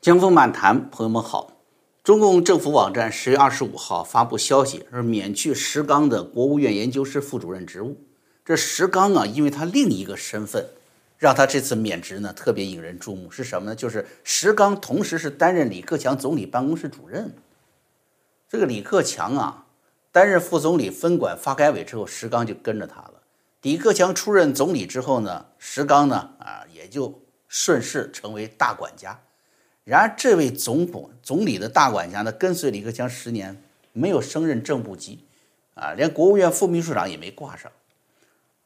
江峰漫谈，朋友们好。中共政府网站十月二十五号发布消息，说免去石刚的国务院研究室副主任职务。这石刚啊，因为他另一个身份，让他这次免职呢，特别引人注目。是什么呢？就是石刚同时是担任李克强总理办公室主任。这个李克强啊，担任副总理分管发改委之后，石刚就跟着他了。李克强出任总理之后呢，石刚呢啊也就顺势成为大管家。然而，这位总统总理的大管家呢，跟随李克强十年，没有升任正部级，啊，连国务院副秘书长也没挂上。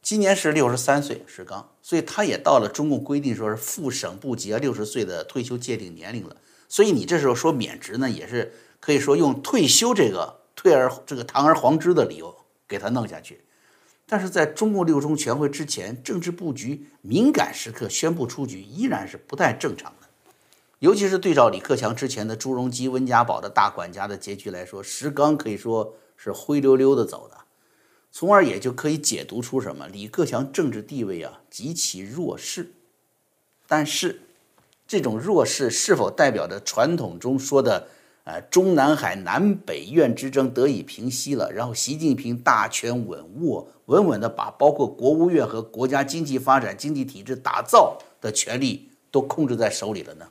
今年是六十三岁，石刚，所以他也到了中共规定说是副省部级啊六十岁的退休界定年龄了。所以你这时候说免职呢，也是可以说用退休这个退而这个堂而皇之的理由给他弄下去。但是在中共六中全会之前，政治布局敏感时刻宣布出局，依然是不太正常的。尤其是对照李克强之前的朱镕基、温家宝的大管家的结局来说，石刚可以说是灰溜溜的走的，从而也就可以解读出什么？李克强政治地位啊极其弱势。但是，这种弱势是否代表着传统中说的，呃，中南海南北院之争得以平息了，然后习近平大权稳握，稳稳的把包括国务院和国家经济发展、经济体制打造的权利都控制在手里了呢？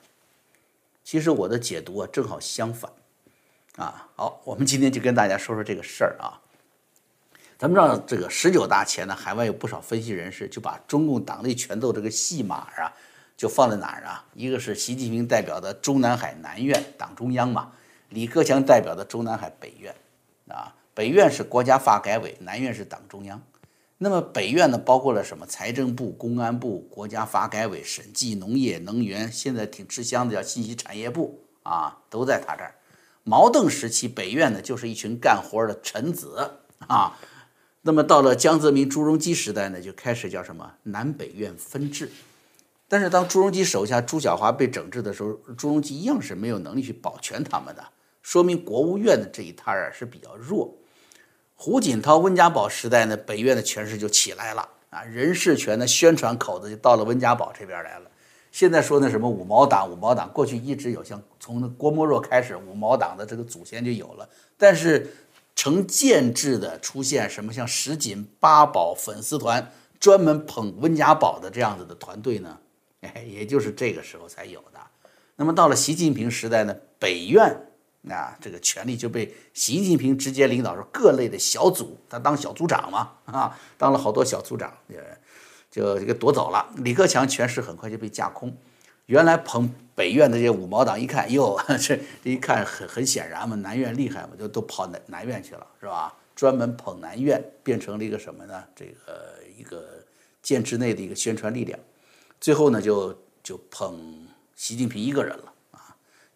其实我的解读啊，正好相反，啊，好，我们今天就跟大家说说这个事儿啊。咱们知道，这个十九大前呢，海外有不少分析人士就把中共党内权斗这个戏码啊，就放在哪儿啊？一个是习近平代表的中南海南院党中央嘛，李克强代表的中南海北院，啊，北院是国家发改委，南院是党中央。那么北院呢，包括了什么？财政部、公安部、国家发改委、审计、农业、能源，现在挺吃香的叫信息产业部啊，都在他这儿。毛邓时期，北院呢就是一群干活的臣子啊。那么到了江泽民、朱镕基时代呢，就开始叫什么南北院分治。但是当朱镕基手下朱晓华被整治的时候，朱镕基一样是没有能力去保全他们的，说明国务院的这一摊儿是比较弱。胡锦涛、温家宝时代呢，北院的权势就起来了啊，人事权的宣传口子就到了温家宝这边来了。现在说那什么五毛党，五毛党过去一直有，像从郭沫若开始，五毛党的这个祖先就有了。但是成建制的出现什么像石锦八宝粉丝团，专门捧温家宝的这样子的团队呢？哎，也就是这个时候才有的。那么到了习近平时代呢，北院。那这个权力就被习近平直接领导，说各类的小组，他当小组长嘛，啊，当了好多小组长，也就给夺走了。李克强权势很快就被架空。原来捧北院的这些五毛党一看，哟，这一看很很显然嘛，南院厉害嘛，就都跑南南院去了，是吧？专门捧南院，变成了一个什么呢？这个一个建制内的一个宣传力量。最后呢，就就捧习近平一个人了。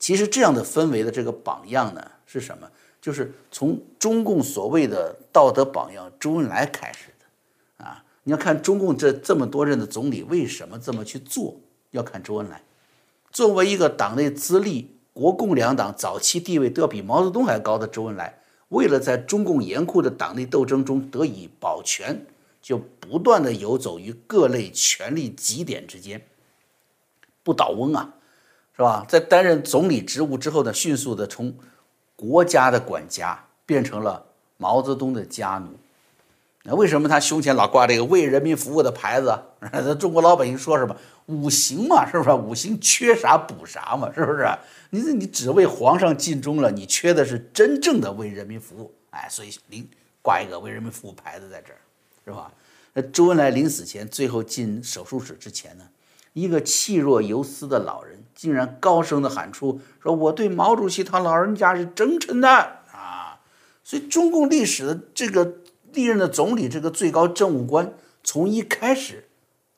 其实这样的氛围的这个榜样呢是什么？就是从中共所谓的道德榜样周恩来开始的啊！你要看中共这这么多任的总理为什么这么去做，要看周恩来。作为一个党内资历，国共两党早期地位都要比毛泽东还高的周恩来，为了在中共严酷的党内斗争中得以保全，就不断的游走于各类权力极点之间，不倒翁啊！是吧？在担任总理职务之后呢，迅速的从国家的管家变成了毛泽东的家奴。那为什么他胸前老挂这个为人民服务的牌子？咱中国老百姓说什么五行嘛，是不是？五行缺啥补啥嘛，是不是？你你只为皇上尽忠了，你缺的是真正的为人民服务。哎，所以临挂一个为人民服务牌子在这儿，是吧？那周恩来临死前最后进手术室之前呢？一个气若游丝的老人竟然高声的喊出：“说我对毛主席他老人家是真诚的啊！”所以中共历史的这个历任的总理，这个最高政务官，从一开始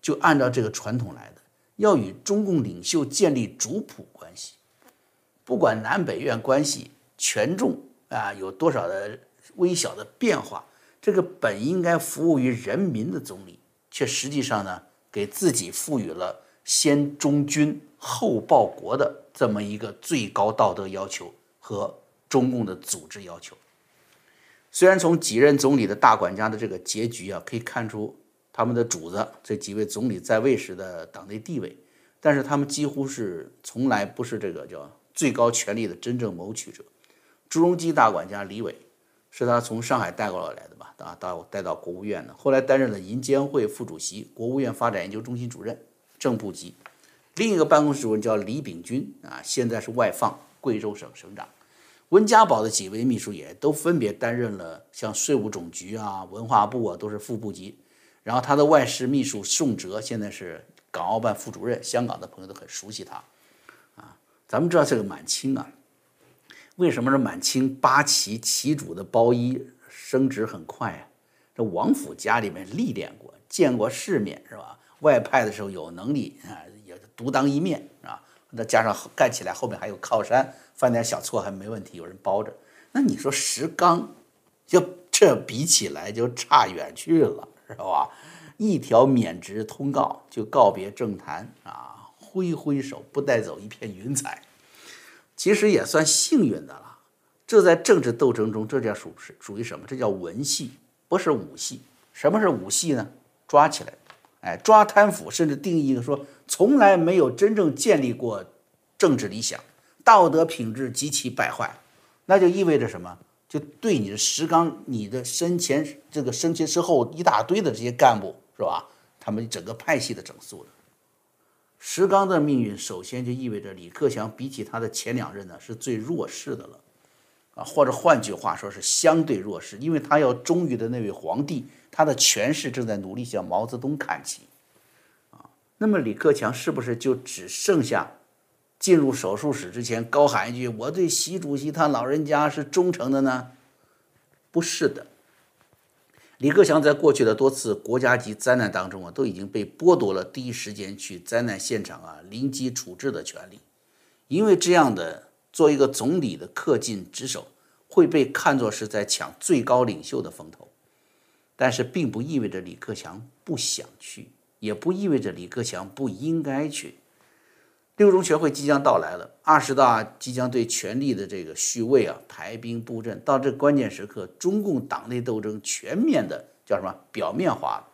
就按照这个传统来的，要与中共领袖建立主仆关系。不管南北院关系权重啊有多少的微小的变化，这个本应该服务于人民的总理，却实际上呢，给自己赋予了。先忠君后报国的这么一个最高道德要求和中共的组织要求，虽然从几任总理的大管家的这个结局啊，可以看出他们的主子这几位总理在位时的党内地位，但是他们几乎是从来不是这个叫最高权力的真正谋取者。朱镕基大管家李伟是他从上海带过来的吧？啊，到带到国务院的，后来担任了银监会副主席、国务院发展研究中心主任、正部级。另一个办公室主任叫李秉钧啊，现在是外放贵州省省长。温家宝的几位秘书也都分别担任了像税务总局啊、文化部啊，都是副部级。然后他的外事秘书宋哲现在是港澳办副主任，香港的朋友都很熟悉他。啊，咱们知道这个满清啊，为什么是满清八旗旗主的包衣升职很快啊？这王府家里面历练过，见过世面是吧？外派的时候有能力啊。独当一面啊，再加上干起来后面还有靠山，犯点小错还没问题，有人包着。那你说石刚，就这比起来就差远去了，是吧？一条免职通告就告别政坛啊，挥挥手不带走一片云彩，其实也算幸运的了。这在政治斗争中，这叫属是属于什么？这叫文戏，不是武戏。什么是武戏呢？抓起来。哎，抓贪腐，甚至定义一个说，从来没有真正建立过政治理想，道德品质极其败坏，那就意味着什么？就对你的石刚，你的身前这个身前身后一大堆的这些干部，是吧？他们整个派系的整肃的。石刚的命运，首先就意味着李克强比起他的前两任呢，是最弱势的了，啊，或者换句话说是相对弱势，因为他要忠于的那位皇帝。他的权势正在努力向毛泽东看齐，啊，那么李克强是不是就只剩下进入手术室之前高喊一句“我对习主席他老人家是忠诚的”呢？不是的，李克强在过去的多次国家级灾难当中啊，都已经被剥夺了第一时间去灾难现场啊临机处置的权利，因为这样的做一个总理的恪尽职守，会被看作是在抢最高领袖的风头。但是并不意味着李克强不想去，也不意味着李克强不应该去。六中全会即将到来了，二十大即将对权力的这个序位啊排兵布阵。到这关键时刻，中共党内斗争全面的叫什么表面化了。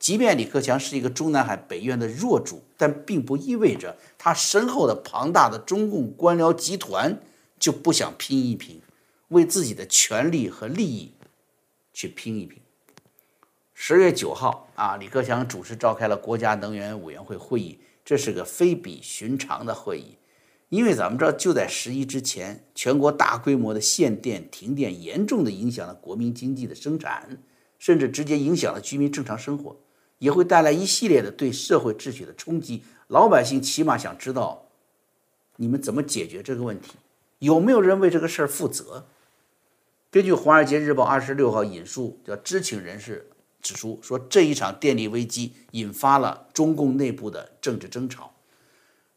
即便李克强是一个中南海北院的弱主，但并不意味着他身后的庞大的中共官僚集团就不想拼一拼，为自己的权利和利益去拼一拼。十月九号啊，李克强主持召开了国家能源委员会会议，这是个非比寻常的会议，因为咱们知道，就在十一之前，全国大规模的限电、停电，严重的影响了国民经济的生产，甚至直接影响了居民正常生活，也会带来一系列的对社会秩序的冲击。老百姓起码想知道，你们怎么解决这个问题？有没有人为这个事儿负责？根据《华尔街日报》二十六号引述叫知情人士。指出说，这一场电力危机引发了中共内部的政治争吵，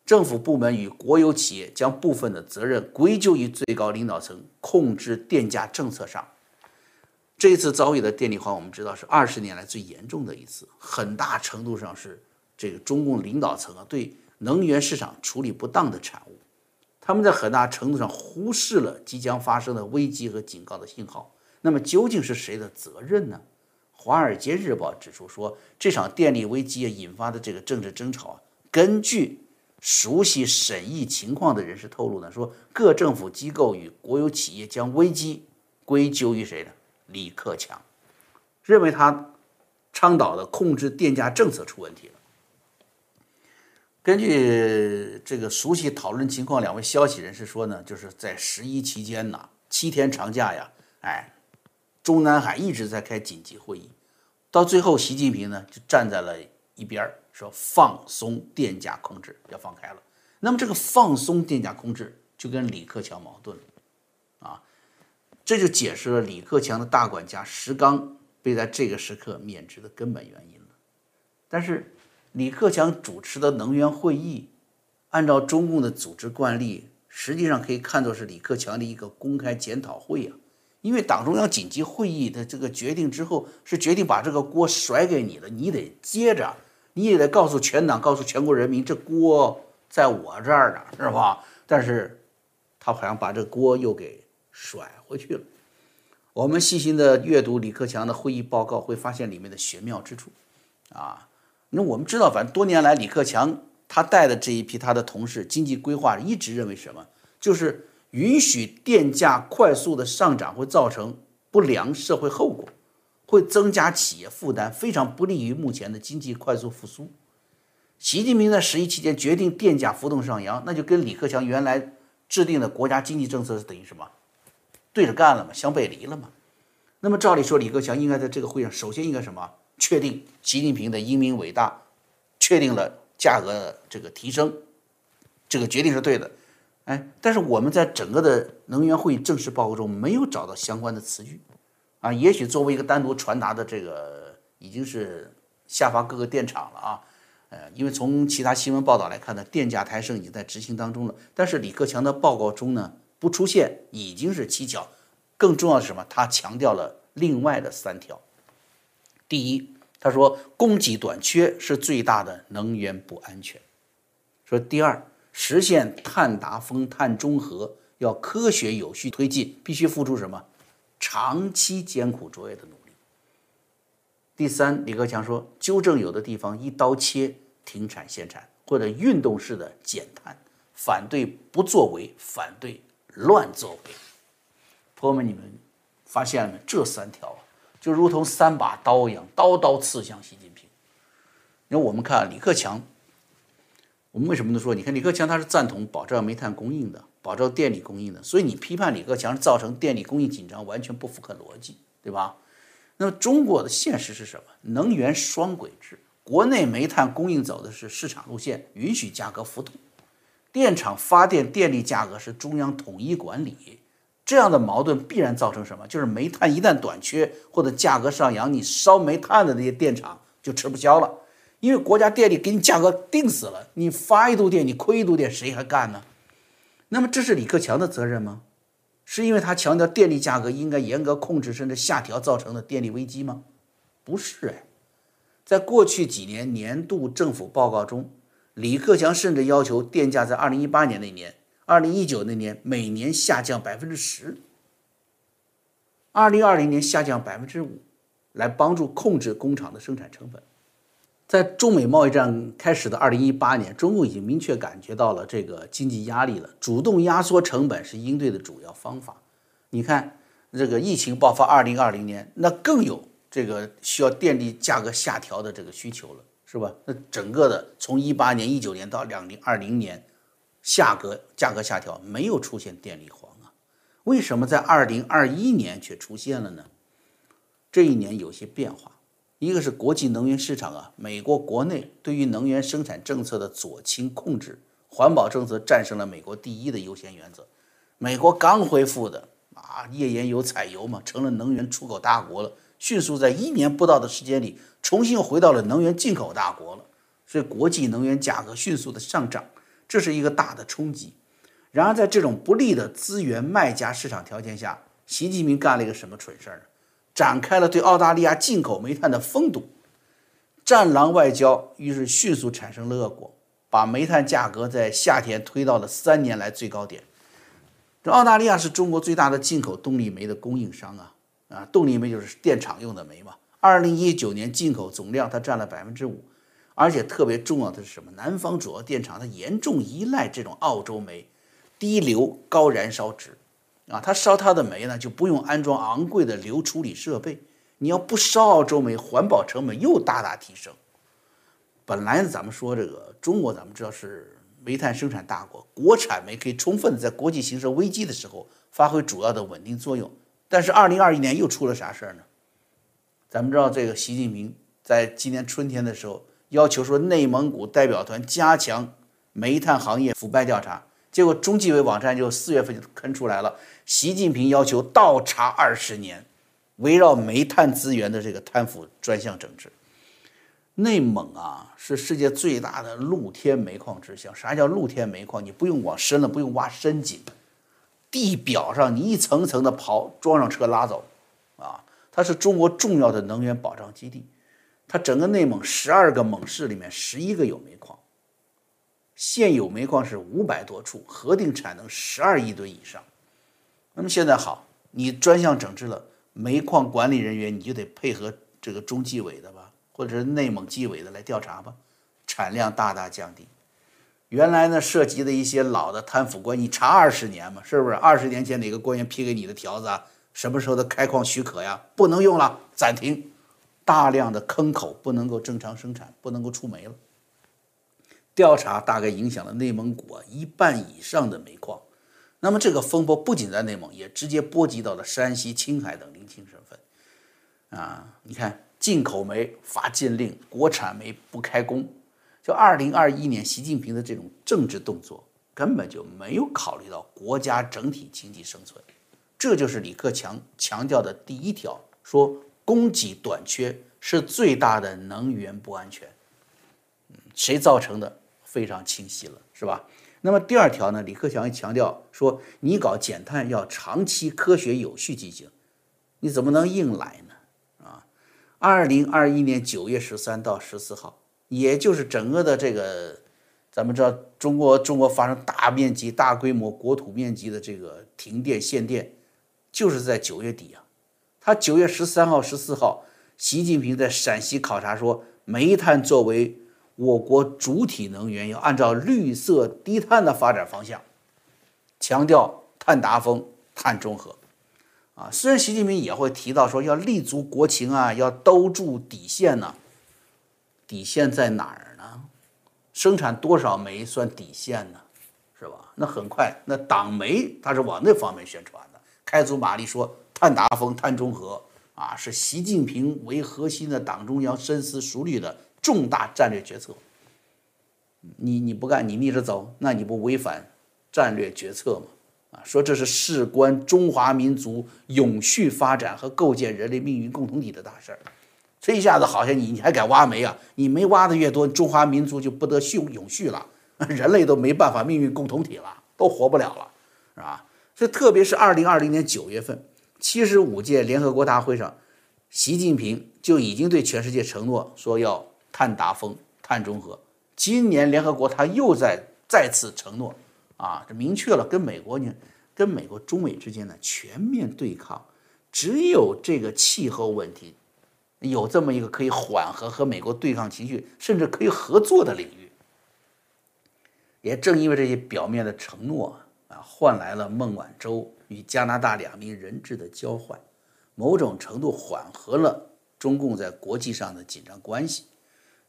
政府部门与国有企业将部分的责任归咎于最高领导层控制电价政策上。这次遭遇的电力荒，我们知道是二十年来最严重的一次，很大程度上是这个中共领导层啊对能源市场处理不当的产物。他们在很大程度上忽视了即将发生的危机和警告的信号。那么，究竟是谁的责任呢？《华尔街日报》指出说，这场电力危机引发的这个政治争吵啊，根据熟悉审议情况的人士透露呢，说各政府机构与国有企业将危机归咎于谁呢？李克强，认为他倡导的控制电价政策出问题了。根据这个熟悉讨论情况两位消息人士说呢，就是在十一期间呢，七天长假呀，哎。中南海一直在开紧急会议，到最后，习近平呢就站在了一边儿，说放松电价控制要放开了。那么这个放松电价控制就跟李克强矛盾了，这就解释了李克强的大管家石刚被在这个时刻免职的根本原因了。但是李克强主持的能源会议，按照中共的组织惯例，实际上可以看作是李克强的一个公开检讨会呀。因为党中央紧急会议的这个决定之后，是决定把这个锅甩给你的，你得接着，你也得告诉全党，告诉全国人民，这锅在我这儿呢，是吧？但是，他好像把这锅又给甩回去了。我们细心的阅读李克强的会议报告，会发现里面的玄妙之处，啊，那我们知道，反正多年来李克强他带的这一批他的同事，经济规划一直认为什么？就是允许电价快速的上涨会造成不良社会后果，会增加企业负担，非常不利于目前的经济快速复苏。习近平在十一期间决定电价浮动上扬，那就跟李克强原来制定的国家经济政策是等于什么？对着干了嘛，相背离了嘛。那么照理说，李克强应该在这个会上首先应该什么？确定习近平的英明伟大，确定了价格的这个提升，这个决定是对的。哎，但是我们在整个的能源会议正式报告中没有找到相关的词句，啊，也许作为一个单独传达的这个已经是下发各个电厂了啊，呃，因为从其他新闻报道来看呢，电价抬升已经在执行当中了。但是李克强的报告中呢？不出现已经是蹊跷，更重要的是什么？他强调了另外的三条。第一，他说供给短缺是最大的能源不安全。说第二，实现碳达峰、碳中和要科学有序推进，必须付出什么？长期艰苦卓越的努力。第三，李克强说，纠正有的地方一刀切停产限产，或者运动式的减碳，反对不作为，反对。乱作为，朋友们，你们发现了没？这三条，就如同三把刀一样，刀刀刺向习近平。因为我们看李克强，我们为什么都说？你看李克强他是赞同保障煤炭供应的，保障电力供应的，所以你批判李克强造成电力供应紧张，完全不符合逻辑，对吧？那么中国的现实是什么？能源双轨制，国内煤炭供应走的是市场路线，允许价格浮动。电厂发电电力价格是中央统一管理，这样的矛盾必然造成什么？就是煤炭一旦短缺或者价格上扬，你烧煤炭的那些电厂就吃不消了，因为国家电力给你价格定死了，你发一度电你亏一度电，谁还干呢？那么这是李克强的责任吗？是因为他强调电力价格应该严格控制甚至下调造成的电力危机吗？不是哎，在过去几年年度政府报告中。李克强甚至要求电价在二零一八年那年、二零一九那年每年下降百分之十，二零二零年下降百分之五，来帮助控制工厂的生产成本。在中美贸易战开始的二零一八年，中共已经明确感觉到了这个经济压力了，主动压缩成本是应对的主要方法。你看，这个疫情爆发二零二零年，那更有这个需要电力价格下调的这个需求了。是吧？那整个的从一八年、一九年到两零二零年，价格价格下调没有出现电力荒啊？为什么在二零二一年却出现了呢？这一年有些变化，一个是国际能源市场啊，美国国内对于能源生产政策的左倾控制，环保政策战胜了美国第一的优先原则。美国刚恢复的啊，页岩油采油嘛，成了能源出口大国了。迅速在一年不到的时间里，重新回到了能源进口大国了，所以国际能源价格迅速的上涨，这是一个大的冲击。然而，在这种不利的资源卖家市场条件下，习近平干了一个什么蠢事儿呢？展开了对澳大利亚进口煤炭的封堵，战狼外交，于是迅速产生了恶果，把煤炭价格在夏天推到了三年来最高点。这澳大利亚是中国最大的进口动力煤的供应商啊。啊，动力煤就是电厂用的煤嘛。二零一九年进口总量它占了百分之五，而且特别重要的是什么？南方主要电厂它严重依赖这种澳洲煤，低硫高燃烧值，啊，它烧它的煤呢就不用安装昂贵的硫处理设备。你要不烧澳洲煤，环保成本又大大提升。本来，咱们说这个中国，咱们知道是煤炭生产大国，国产煤可以充分的在国际形势危机的时候发挥主要的稳定作用。但是二零二一年又出了啥事儿呢？咱们知道，这个习近平在今年春天的时候要求说，内蒙古代表团加强煤炭行业腐败调查。结果中纪委网站就四月份就刊出来了，习近平要求倒查二十年围绕煤炭资源的这个贪腐专项整治。内蒙啊，是世界最大的露天煤矿之乡。啥叫露天煤矿？你不用往深了，不用挖深井。地表上，你一层层的刨，装上车拉走，啊，它是中国重要的能源保障基地。它整个内蒙十二个蒙市里面，十一个有煤矿，现有煤矿是五百多处，核定产能十二亿吨以上。那么现在好，你专项整治了煤矿管理人员，你就得配合这个中纪委的吧，或者是内蒙纪委的来调查吧，产量大大降低。原来呢涉及的一些老的贪腐官，你查二十年嘛，是不是？二十年前哪个官员批给你的条子啊？什么时候的开矿许可呀？不能用了，暂停。大量的坑口不能够正常生产，不能够出煤了。调查大概影响了内蒙古啊一半以上的煤矿。那么这个风波不仅在内蒙，也直接波及到了山西、青海等邻近省份。啊，你看，进口煤发禁令，国产煤不开工。就二零二一年，习近平的这种政治动作，根本就没有考虑到国家整体经济生存。这就是李克强强调的第一条，说供给短缺是最大的能源不安全。嗯，谁造成的？非常清晰了，是吧？那么第二条呢？李克强强调说，你搞减碳要长期科学有序进行，你怎么能硬来呢？啊，二零二一年九月十三到十四号，也就是整个的这个，咱们知道中国中国发生大面积、大规模国土面积的这个停电限电。就是在九月底啊，他九月十三号、十四号，习近平在陕西考察说，煤炭作为我国主体能源，要按照绿色低碳的发展方向，强调碳达峰、碳中和。啊，虽然习近平也会提到说要立足国情啊，要兜住底线呢，底线在哪儿呢？生产多少煤算底线呢？是吧？那很快，那党媒他是往那方面宣传的。开足马力说碳达峰、碳中和啊，是习近平为核心的党中央深思熟虑的重大战略决策。你你不干，你逆着走，那你不违反战略决策吗？啊，说这是事关中华民族永续发展和构建人类命运共同体的大事儿。这一下子好像你你还敢挖煤啊？你煤挖的越多，中华民族就不得续永续了，人类都没办法命运共同体了，都活不了了，是吧？这特别是二零二零年九月份，七十五届联合国大会上，习近平就已经对全世界承诺说要碳达峰、碳中和。今年联合国他又在再次承诺，啊，这明确了跟美国呢，跟美国中美之间的全面对抗，只有这个气候问题，有这么一个可以缓和和美国对抗情绪，甚至可以合作的领域。也正因为这些表面的承诺啊。换来了孟晚舟与加拿大两名人质的交换，某种程度缓和了中共在国际上的紧张关系。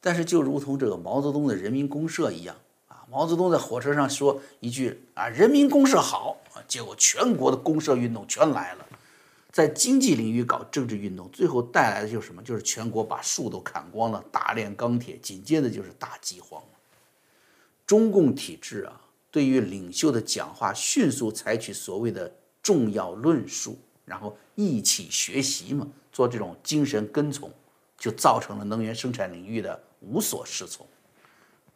但是，就如同这个毛泽东的人民公社一样啊，毛泽东在火车上说一句啊“人民公社好”，结果全国的公社运动全来了。在经济领域搞政治运动，最后带来的就是什么？就是全国把树都砍光了，大炼钢铁，紧接着就是大饥荒。中共体制啊。对于领袖的讲话，迅速采取所谓的重要论述，然后一起学习嘛，做这种精神跟从，就造成了能源生产领域的无所适从。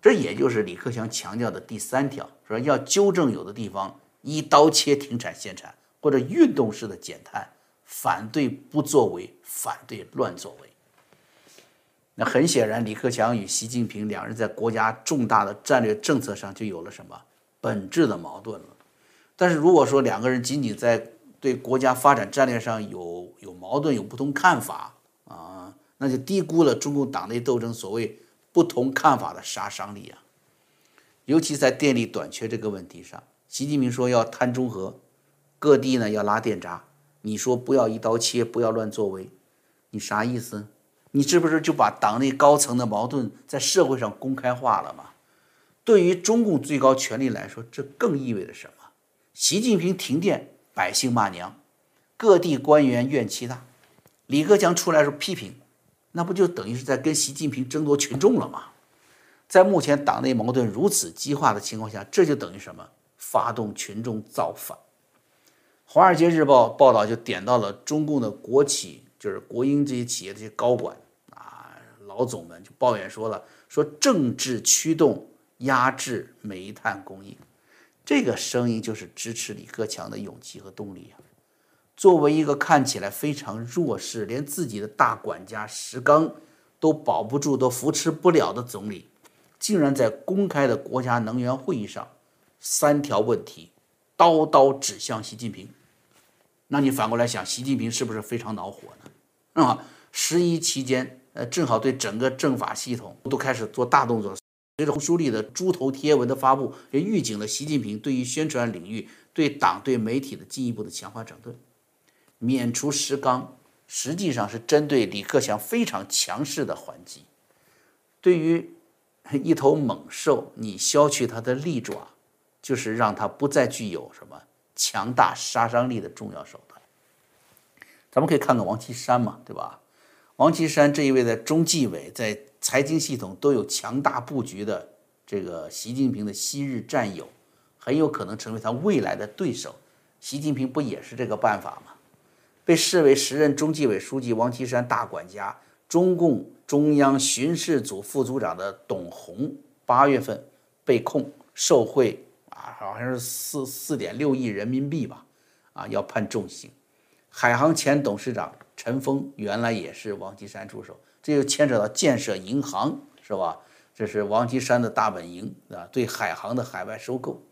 这也就是李克强强调的第三条，说要纠正有的地方一刀切停产限产或者运动式的减碳，反对不作为，反对乱作为。那很显然，李克强与习近平两人在国家重大的战略政策上就有了什么？本质的矛盾了，但是如果说两个人仅仅在对国家发展战略上有有矛盾、有不同看法啊，那就低估了中共党内斗争所谓不同看法的杀伤力啊。尤其在电力短缺这个问题上，习近平说要碳中和，各地呢要拉电闸，你说不要一刀切，不要乱作为，你啥意思？你是不是就把党内高层的矛盾在社会上公开化了吗？对于中共最高权力来说，这更意味着什么？习近平停电，百姓骂娘，各地官员怨气大，李克强出来说批评，那不就等于是在跟习近平争夺群众了吗？在目前党内矛盾如此激化的情况下，这就等于什么？发动群众造反。《华尔街日报》报道就点到了中共的国企，就是国营这些企业这些高管啊，老总们就抱怨说了，说政治驱动。压制煤炭供应，这个声音就是支持李克强的勇气和动力啊！作为一个看起来非常弱势，连自己的大管家石刚都保不住、都扶持不了的总理，竟然在公开的国家能源会议上，三条问题刀刀指向习近平。那你反过来想，习近平是不是非常恼火呢？啊，十一期间，呃，正好对整个政法系统都开始做大动作。随着书立的猪头贴文的发布，也预警了习近平对于宣传领域对党对媒体的进一步的强化整顿。免除石刚，实际上是针对李克强非常强势的还击。对于一头猛兽，你削去它的利爪，就是让它不再具有什么强大杀伤力的重要手段。咱们可以看看王岐山嘛，对吧？王岐山这一位在中纪委、在财经系统都有强大布局的这个习近平的昔日战友，很有可能成为他未来的对手。习近平不也是这个办法吗？被视为时任中纪委书记王岐山大管家、中共中央巡视组副组长的董宏，八月份被控受贿啊，好像是四四点六亿人民币吧，啊，要判重刑。海航前董事长陈峰原来也是王岐山出手，这就牵扯到建设银行，是吧？这是王岐山的大本营啊，对海航的海外收购，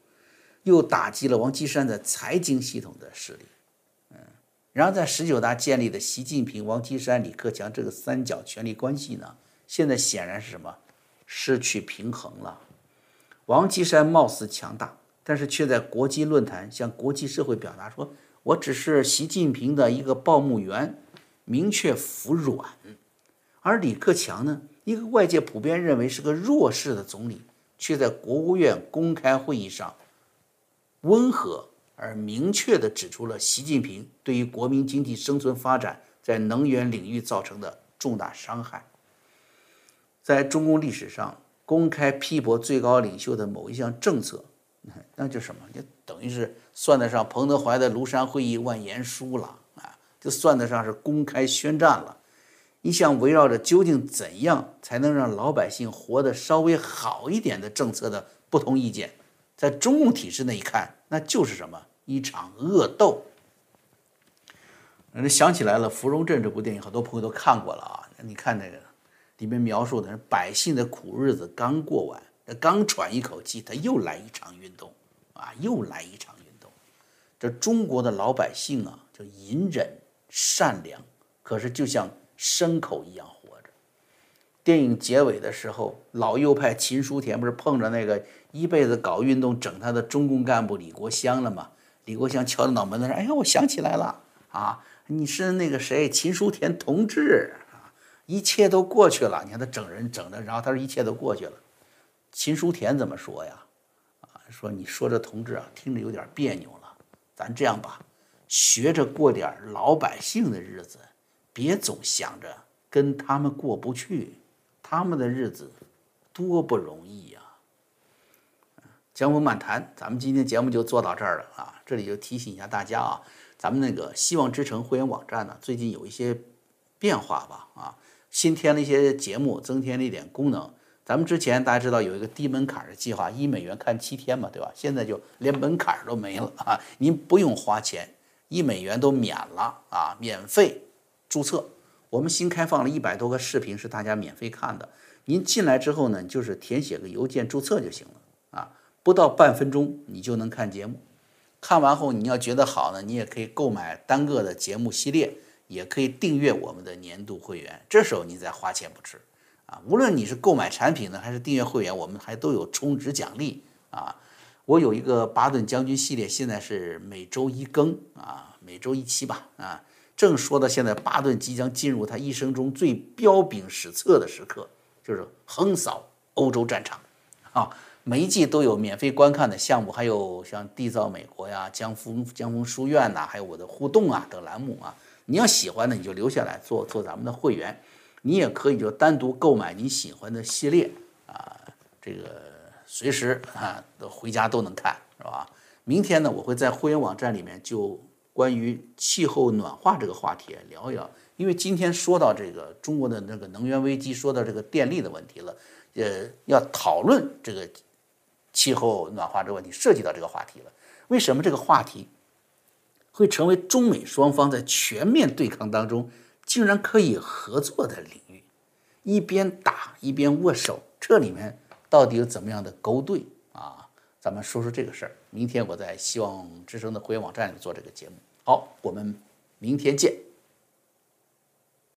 又打击了王岐山的财经系统的势力。嗯然后在十九大建立的习近平、王岐山、李克强这个三角权力关系呢，现在显然是什么？失去平衡了。王岐山貌似强大，但是却在国际论坛向国际社会表达说：“我只是习近平的一个报幕员，明确服软。”而李克强呢，一个外界普遍认为是个弱势的总理，却在国务院公开会议上温和。而明确地指出了习近平对于国民经济生存发展在能源领域造成的重大伤害。在中共历史上，公开批驳最高领袖的某一项政策，那就什么？就等于是算得上彭德怀的庐山会议万言书了啊！就算得上是公开宣战了。一项围绕着究竟怎样才能让老百姓活得稍微好一点的政策的不同意见。在中共体制内一看，那就是什么一场恶斗。那想起来了，《芙蓉镇》这部电影，很多朋友都看过了啊。你看那个里面描述的是百姓的苦日子刚过完，刚喘一口气，他又来一场运动啊，又来一场运动。这中国的老百姓啊，就隐忍善良，可是就像牲口一样活着。电影结尾的时候，老右派秦书田不是碰着那个一辈子搞运动整他的中共干部李国香了吗？李国香敲着脑门子说：“哎呀，我想起来了啊，你是那个谁，秦书田同志，一切都过去了。你看他整人整的，然后他说一切都过去了。秦书田怎么说呀？啊，说你说这同志啊，听着有点别扭了。咱这样吧，学着过点老百姓的日子，别总想着跟他们过不去。”他们的日子多不容易呀！江湖漫谈，咱们今天节目就做到这儿了啊！这里就提醒一下大家啊，咱们那个希望之城会员网站呢，最近有一些变化吧啊，新添了一些节目，增添了一点功能。咱们之前大家知道有一个低门槛的计划，一美元看七天嘛，对吧？现在就连门槛都没了啊，您不用花钱，一美元都免了啊，免费注册。我们新开放了一百多个视频，是大家免费看的。您进来之后呢，就是填写个邮件注册就行了啊，不到半分钟你就能看节目。看完后你要觉得好呢，你也可以购买单个的节目系列，也可以订阅我们的年度会员。这时候你再花钱不迟啊。无论你是购买产品呢，还是订阅会员，我们还都有充值奖励啊。我有一个巴顿将军系列，现在是每周一更啊，每周一期吧啊。正说到现在，巴顿即将进入他一生中最彪炳史册的时刻，就是横扫欧洲战场，啊，每一季都有免费观看的项目，还有像缔造美国呀、江枫江枫书院呐，还有我的互动啊等栏目啊。你要喜欢的，你就留下来做做咱们的会员，你也可以就单独购买你喜欢的系列啊，这个随时啊都回家都能看，是吧？明天呢，我会在会员网站里面就。关于气候暖化这个话题聊一聊，因为今天说到这个中国的那个能源危机，说到这个电力的问题了，呃，要讨论这个气候暖化这个问题，涉及到这个话题了。为什么这个话题会成为中美双方在全面对抗当中竟然可以合作的领域？一边打一边握手，这里面到底有怎么样的勾兑啊？咱们说说这个事儿。明天我在希望之声的会员网站里做这个节目。好，我们明天见。